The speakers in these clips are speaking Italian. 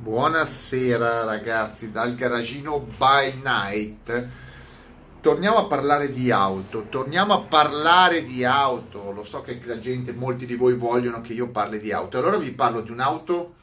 Buonasera ragazzi dal garagino by night. Torniamo a parlare di auto, torniamo a parlare di auto. Lo so che la gente, molti di voi vogliono che io parli di auto. Allora vi parlo di un'auto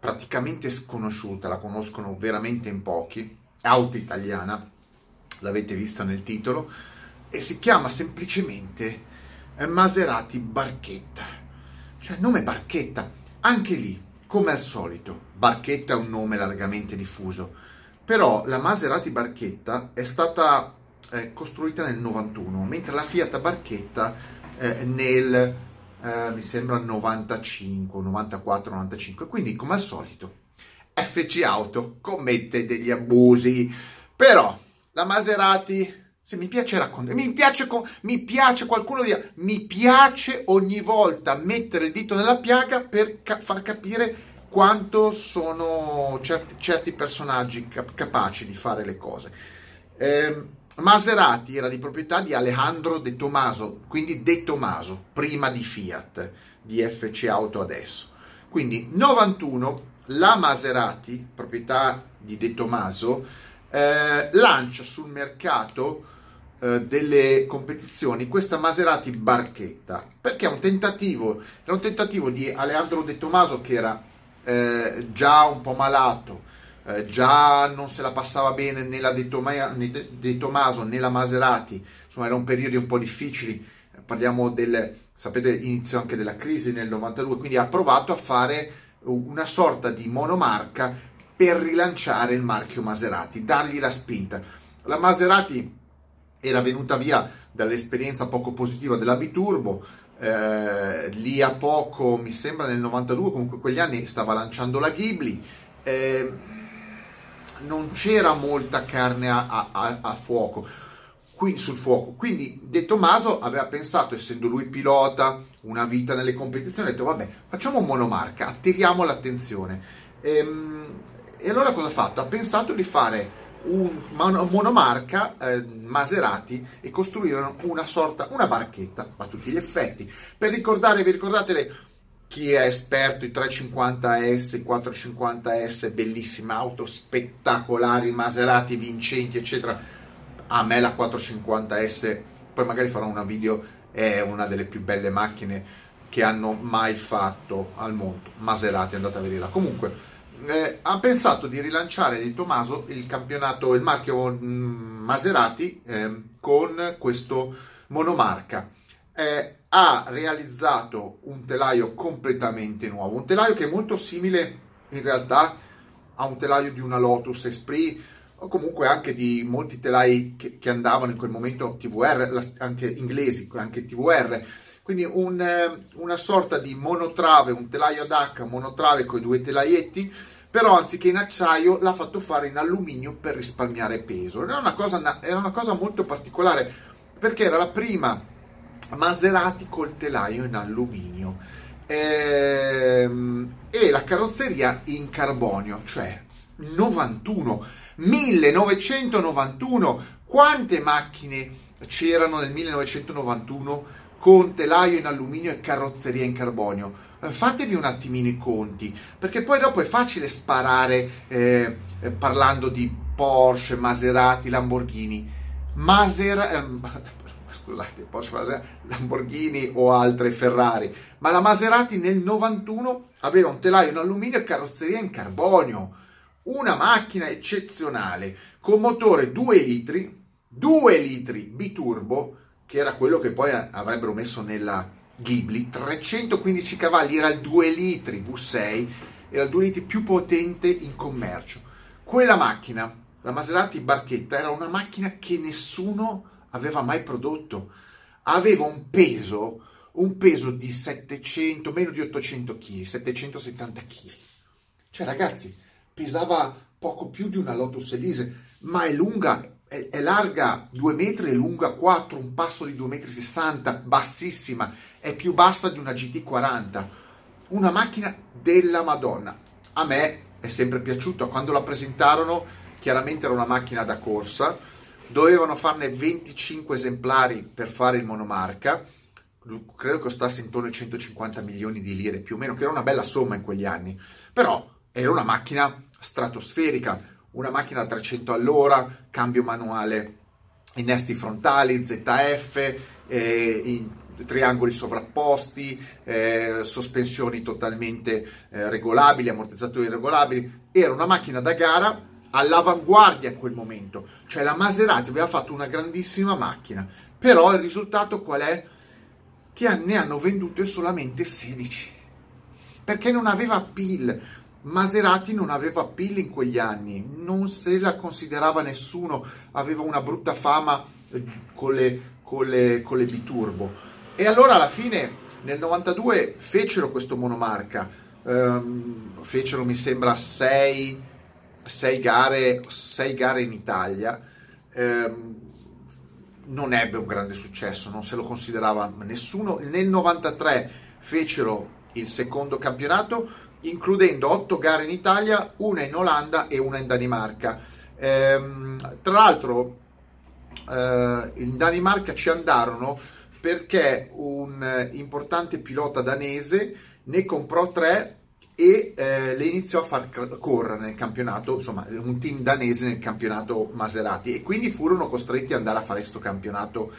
praticamente sconosciuta, la conoscono veramente in pochi, auto italiana, l'avete vista nel titolo, e si chiama semplicemente Maserati Barchetta. Cioè nome Barchetta, anche lì come al solito, Barchetta è un nome largamente diffuso, però la Maserati Barchetta è stata eh, costruita nel 91, mentre la Fiat Barchetta eh, nel, eh, mi sembra, 95, 94, 95. Quindi, come al solito, FC Auto commette degli abusi, però la Maserati se mi piace raccontare, mi piace, mi piace qualcuno dire, mi piace ogni volta mettere il dito nella piaga per ca- far capire quanto sono certi, certi personaggi cap- capaci di fare le cose. Eh, Maserati era di proprietà di Alejandro De Tomaso, quindi De Tomaso, prima di Fiat, di FC Auto adesso. Quindi 91, la Maserati, proprietà di De Tomaso, eh, lancia sul mercato eh, delle competizioni questa Maserati Barchetta. Perché è un tentativo era un tentativo di Alejandro De Tomaso che era eh, già un po' malato eh, già non se la passava bene né la De, Toma- né De Tomaso né la Maserati. Insomma erano periodi un po' difficili. Parliamo del sapete inizio anche della crisi nel 92 quindi ha provato a fare una sorta di monomarca per rilanciare il marchio Maserati dargli la spinta. La Maserati era venuta via dall'esperienza poco positiva della Biturbo, eh, lì a poco, mi sembra nel 92, comunque quegli anni stava lanciando la Ghibli, eh, non c'era molta carne a, a, a fuoco, quindi, sul fuoco. Quindi De Tomaso aveva pensato, essendo lui pilota, una vita nelle competizioni, ha detto vabbè, facciamo un monomarca, attiriamo l'attenzione. Ehm, e allora cosa ha fatto? Ha pensato di fare un monomarca eh, Maserati e costruirono una sorta, una barchetta a tutti gli effetti. Per ricordare, vi ricordate le, chi è esperto, i 350S, i 450S, bellissime auto spettacolari, Maserati vincenti, eccetera. A me la 450S, poi magari farò una video, è una delle più belle macchine che hanno mai fatto al mondo. Maserati, andate a vederla. Comunque, eh, ha pensato di rilanciare di Tommaso il campionato, il marchio mm, Maserati eh, con questo monomarca. Eh, ha realizzato un telaio completamente nuovo, un telaio che è molto simile in realtà a un telaio di una Lotus Esprit o comunque anche di molti telai che, che andavano in quel momento TVR, anche inglesi, anche TVR. Quindi un, eh, una sorta di monotrave, un telaio ad H monotrave con i due telaietti però anziché in acciaio l'ha fatto fare in alluminio per risparmiare peso. Era una cosa, era una cosa molto particolare perché era la prima Maserati col telaio in alluminio ehm, e la carrozzeria in carbonio, cioè 91, 1991. Quante macchine c'erano nel 1991 con telaio in alluminio e carrozzeria in carbonio? fatevi un attimino i conti, perché poi dopo è facile sparare eh, eh, parlando di Porsche, Maserati, Lamborghini. Maser- ehm, scusate, Porsche, Maserati, Lamborghini o altre Ferrari, ma la Maserati nel 91 aveva un telaio in alluminio e carrozzeria in carbonio. Una macchina eccezionale con motore 2 litri, 2 litri biturbo, che era quello che poi avrebbero messo nella Ghibli, 315 cavalli, era il 2 litri V6, era il 2 litri più potente in commercio. Quella macchina, la Maserati Barchetta, era una macchina che nessuno aveva mai prodotto. Aveva un peso, un peso di 700, meno di 800 kg, 770 kg. Cioè ragazzi, pesava poco più di una Lotus Elise, ma è lunga è, è larga 2 metri e lunga 4, un passo di 2,60 metri, bassissima, è più bassa di una GT40. Una macchina della Madonna. A me è sempre piaciuta, quando la presentarono chiaramente era una macchina da corsa, dovevano farne 25 esemplari per fare il monomarca, credo costasse intorno ai 150 milioni di lire più o meno, che era una bella somma in quegli anni, però era una macchina stratosferica, una macchina a 300 all'ora, cambio manuale, innesti frontali, ZF, eh, triangoli sovrapposti, eh, sospensioni totalmente eh, regolabili, ammortizzatori regolabili. Era una macchina da gara all'avanguardia in quel momento, cioè la Maserati aveva fatto una grandissima macchina, però il risultato qual è? Che ne hanno vendute solamente 16, perché non aveva appeal. Maserati non aveva appeal in quegli anni, non se la considerava nessuno, aveva una brutta fama eh, con le, con le, con le biturbo. E allora alla fine nel 92 fecero questo monomarca, um, fecero mi sembra 6 sei gare, gare in Italia, ehm, non ebbe un grande successo, non se lo considerava nessuno. Nel 93 fecero il secondo campionato, includendo otto gare in Italia, una in Olanda e una in Danimarca. Ehm, tra l'altro, eh, in Danimarca ci andarono perché un importante pilota danese ne comprò tre e eh, le iniziò a far correre nel campionato, insomma, un team danese nel campionato Maserati e quindi furono costretti ad andare a fare questo campionato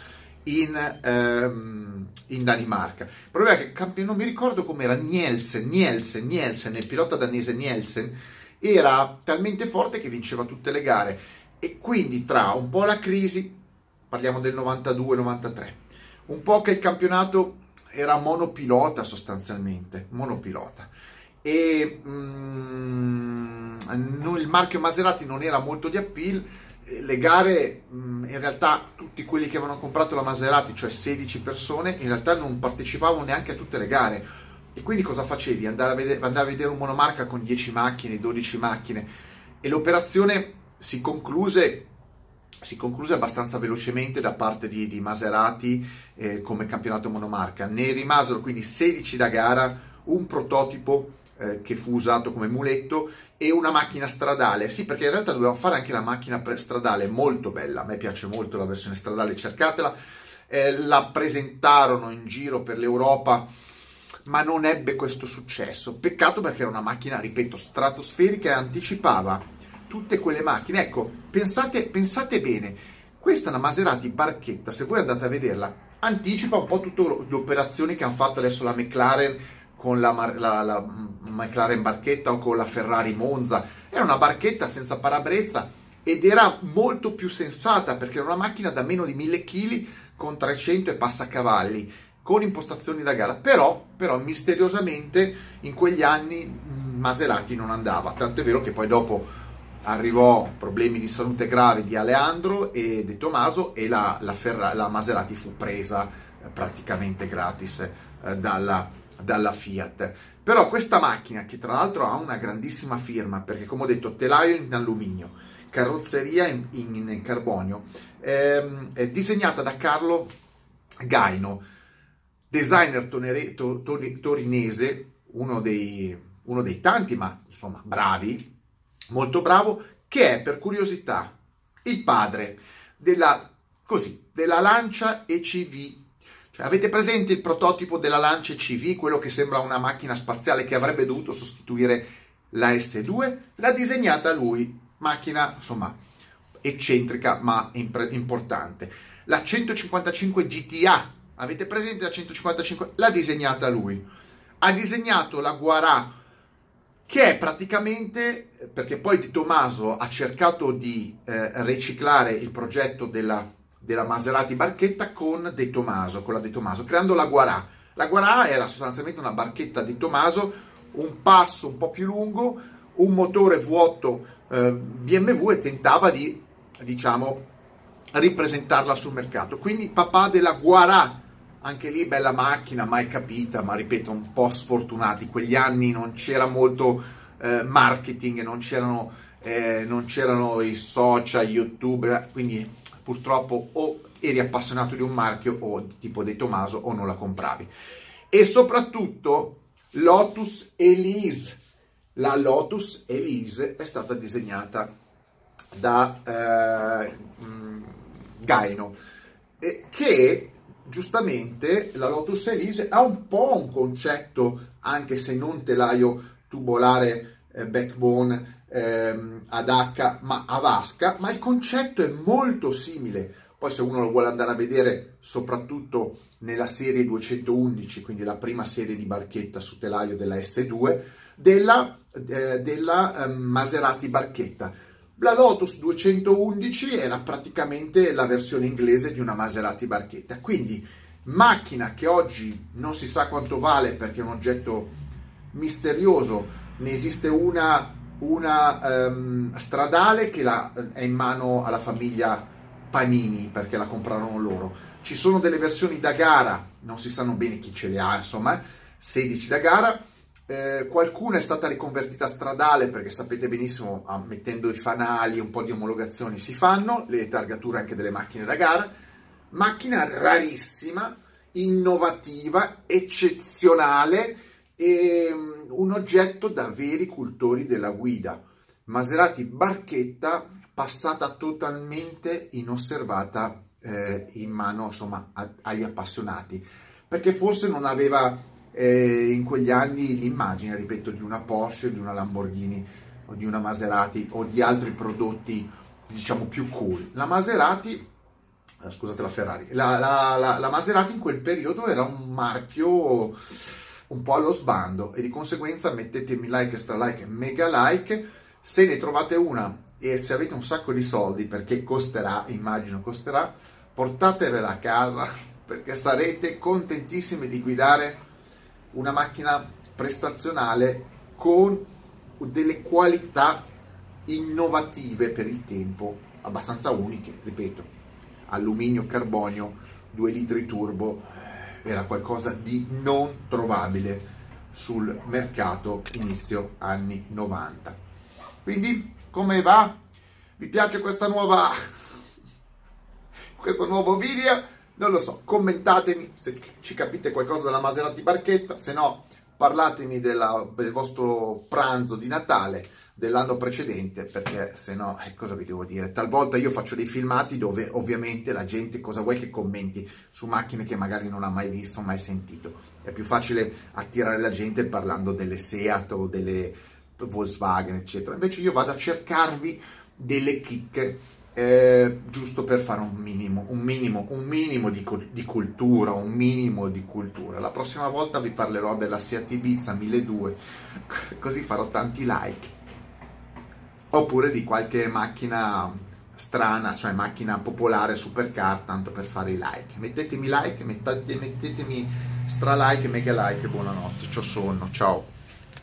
in, ehm, in, Danimarca. Il problema è che non mi ricordo com'era Nielsen, Nielsen, Nielsen, il pilota danese Nielsen era talmente forte che vinceva tutte le gare e quindi tra un po' la crisi, parliamo del 92-93, un po' che il campionato era monopilota sostanzialmente, monopilota e mm, il marchio Maserati non era molto di appeal le gare in realtà tutti quelli che avevano comprato la Maserati cioè 16 persone in realtà non partecipavano neanche a tutte le gare. E quindi cosa facevi? Andare a vedere, andare a vedere un monomarca con 10 macchine 12 macchine. E l'operazione si concluse si concluse abbastanza velocemente da parte di, di Maserati eh, come campionato monomarca. Ne rimasero quindi 16 da gara un prototipo eh, che fu usato come muletto e una macchina stradale. Sì, perché in realtà dovevamo fare anche la macchina stradale, molto bella. A me piace molto la versione stradale, cercatela. Eh, la presentarono in giro per l'Europa, ma non ebbe questo successo. Peccato perché era una macchina, ripeto, stratosferica e anticipava tutte quelle macchine. Ecco, pensate, pensate bene. Questa è una Maserati barchetta, se voi andate a vederla, anticipa un po' tutte le operazioni che hanno fatto adesso la McLaren con la, la, la, McLaren barchetta o con la Ferrari Monza. Era una barchetta senza parabrezza ed era molto più sensata perché era una macchina da meno di 1000 kg con 300 e passacavalli con impostazioni da gara. Però, però misteriosamente in quegli anni mm, Maserati non andava. Tanto è vero che poi dopo arrivò problemi di salute gravi di Aleandro e De Tomaso e la, la, Ferra, la Maserati fu presa eh, praticamente gratis eh, dalla, dalla Fiat. Però questa macchina, che tra l'altro ha una grandissima firma, perché come ho detto, telaio in alluminio, carrozzeria in, in, in carbonio, ehm, è disegnata da Carlo Gaino, designer tonere, to, to, torinese, uno dei, uno dei tanti, ma insomma bravi, molto bravo, che è per curiosità il padre della, così, della Lancia ECV cioè, avete presente il prototipo della Lancia CV, quello che sembra una macchina spaziale che avrebbe dovuto sostituire la S2? L'ha disegnata lui, macchina insomma eccentrica ma imp- importante. La 155 GTA, avete presente la 155? L'ha disegnata lui. Ha disegnato la Guarà che è praticamente, perché poi Di Tommaso ha cercato di eh, riciclare il progetto della della Maserati barchetta con De Tomaso, con la De Tomaso, creando la Guarà. La Guarà era sostanzialmente una barchetta De Tomaso, un passo un po' più lungo, un motore vuoto eh, BMW e tentava di, diciamo, ripresentarla sul mercato. Quindi papà della Guarà, anche lì bella macchina, mai capita, ma ripeto, un po' sfortunati. Quegli anni non c'era molto eh, marketing, non c'erano, eh, non c'erano i social, YouTube, quindi purtroppo o eri appassionato di un marchio o tipo dei Tomaso o non la compravi. E soprattutto Lotus Elise. La Lotus Elise è stata disegnata da eh, mm, Gaino, che giustamente la Lotus Elise ha un po' un concetto, anche se non telaio tubolare eh, backbone ehm, ad H, ma a vasca, ma il concetto è molto simile. Poi se uno lo vuole andare a vedere, soprattutto nella serie 211, quindi la prima serie di barchetta su telaio della S2, della, eh, della eh, Maserati barchetta. La Lotus 211 era praticamente la versione inglese di una Maserati barchetta, quindi macchina che oggi non si sa quanto vale perché è un oggetto misterioso, ne esiste una, una um, stradale che la, è in mano alla famiglia Panini perché la comprarono loro. Ci sono delle versioni da gara, non si sanno bene chi ce le ha, insomma, 16 da gara. Eh, qualcuna è stata riconvertita stradale perché sapete benissimo, ah, mettendo i fanali, un po' di omologazioni si fanno, le targature anche delle macchine da gara. Macchina rarissima, innovativa, eccezionale e um, un oggetto da veri cultori della guida. Maserati barchetta passata totalmente inosservata eh, in mano insomma, a, agli appassionati, perché forse non aveva eh, in quegli anni l'immagine, ripeto, di una Porsche, di una Lamborghini o di una Maserati o di altri prodotti diciamo più cool. La Maserati, eh, scusate la Ferrari, la, la, la, la Maserati in quel periodo era un marchio un po' allo sbando e di conseguenza mettetemi like, stra like, mega like se ne trovate una e se avete un sacco di soldi, perché costerà, immagino costerà, portatevela a casa perché sarete contentissimi di guidare una macchina prestazionale con delle qualità innovative per il tempo, abbastanza uniche, ripeto. Alluminio, carbonio, 2 litri turbo, era qualcosa di non trovabile sul mercato inizio anni 90. Quindi come va? Vi piace questa nuova questo nuovo video? Non lo so, commentatemi se ci capite qualcosa della Maserati Barchetta, se no parlatemi della, del vostro pranzo di Natale dell'anno precedente, perché se no, eh, cosa vi devo dire? Talvolta io faccio dei filmati dove ovviamente la gente cosa vuoi che commenti su macchine che magari non ha mai visto, mai sentito. È più facile attirare la gente parlando delle Seat o delle Volkswagen, eccetera. Invece io vado a cercarvi delle chicche eh, giusto per fare un minimo, un minimo, un minimo di, di, cultura, un minimo di cultura. La prossima volta vi parlerò della Seat Ibiza 1200, così farò tanti like. Oppure di qualche macchina strana, cioè macchina popolare, supercar, tanto per fare i like. Mettetemi like, mettete, mettetemi stra like, mega like, buonanotte, ciao sonno, ciao.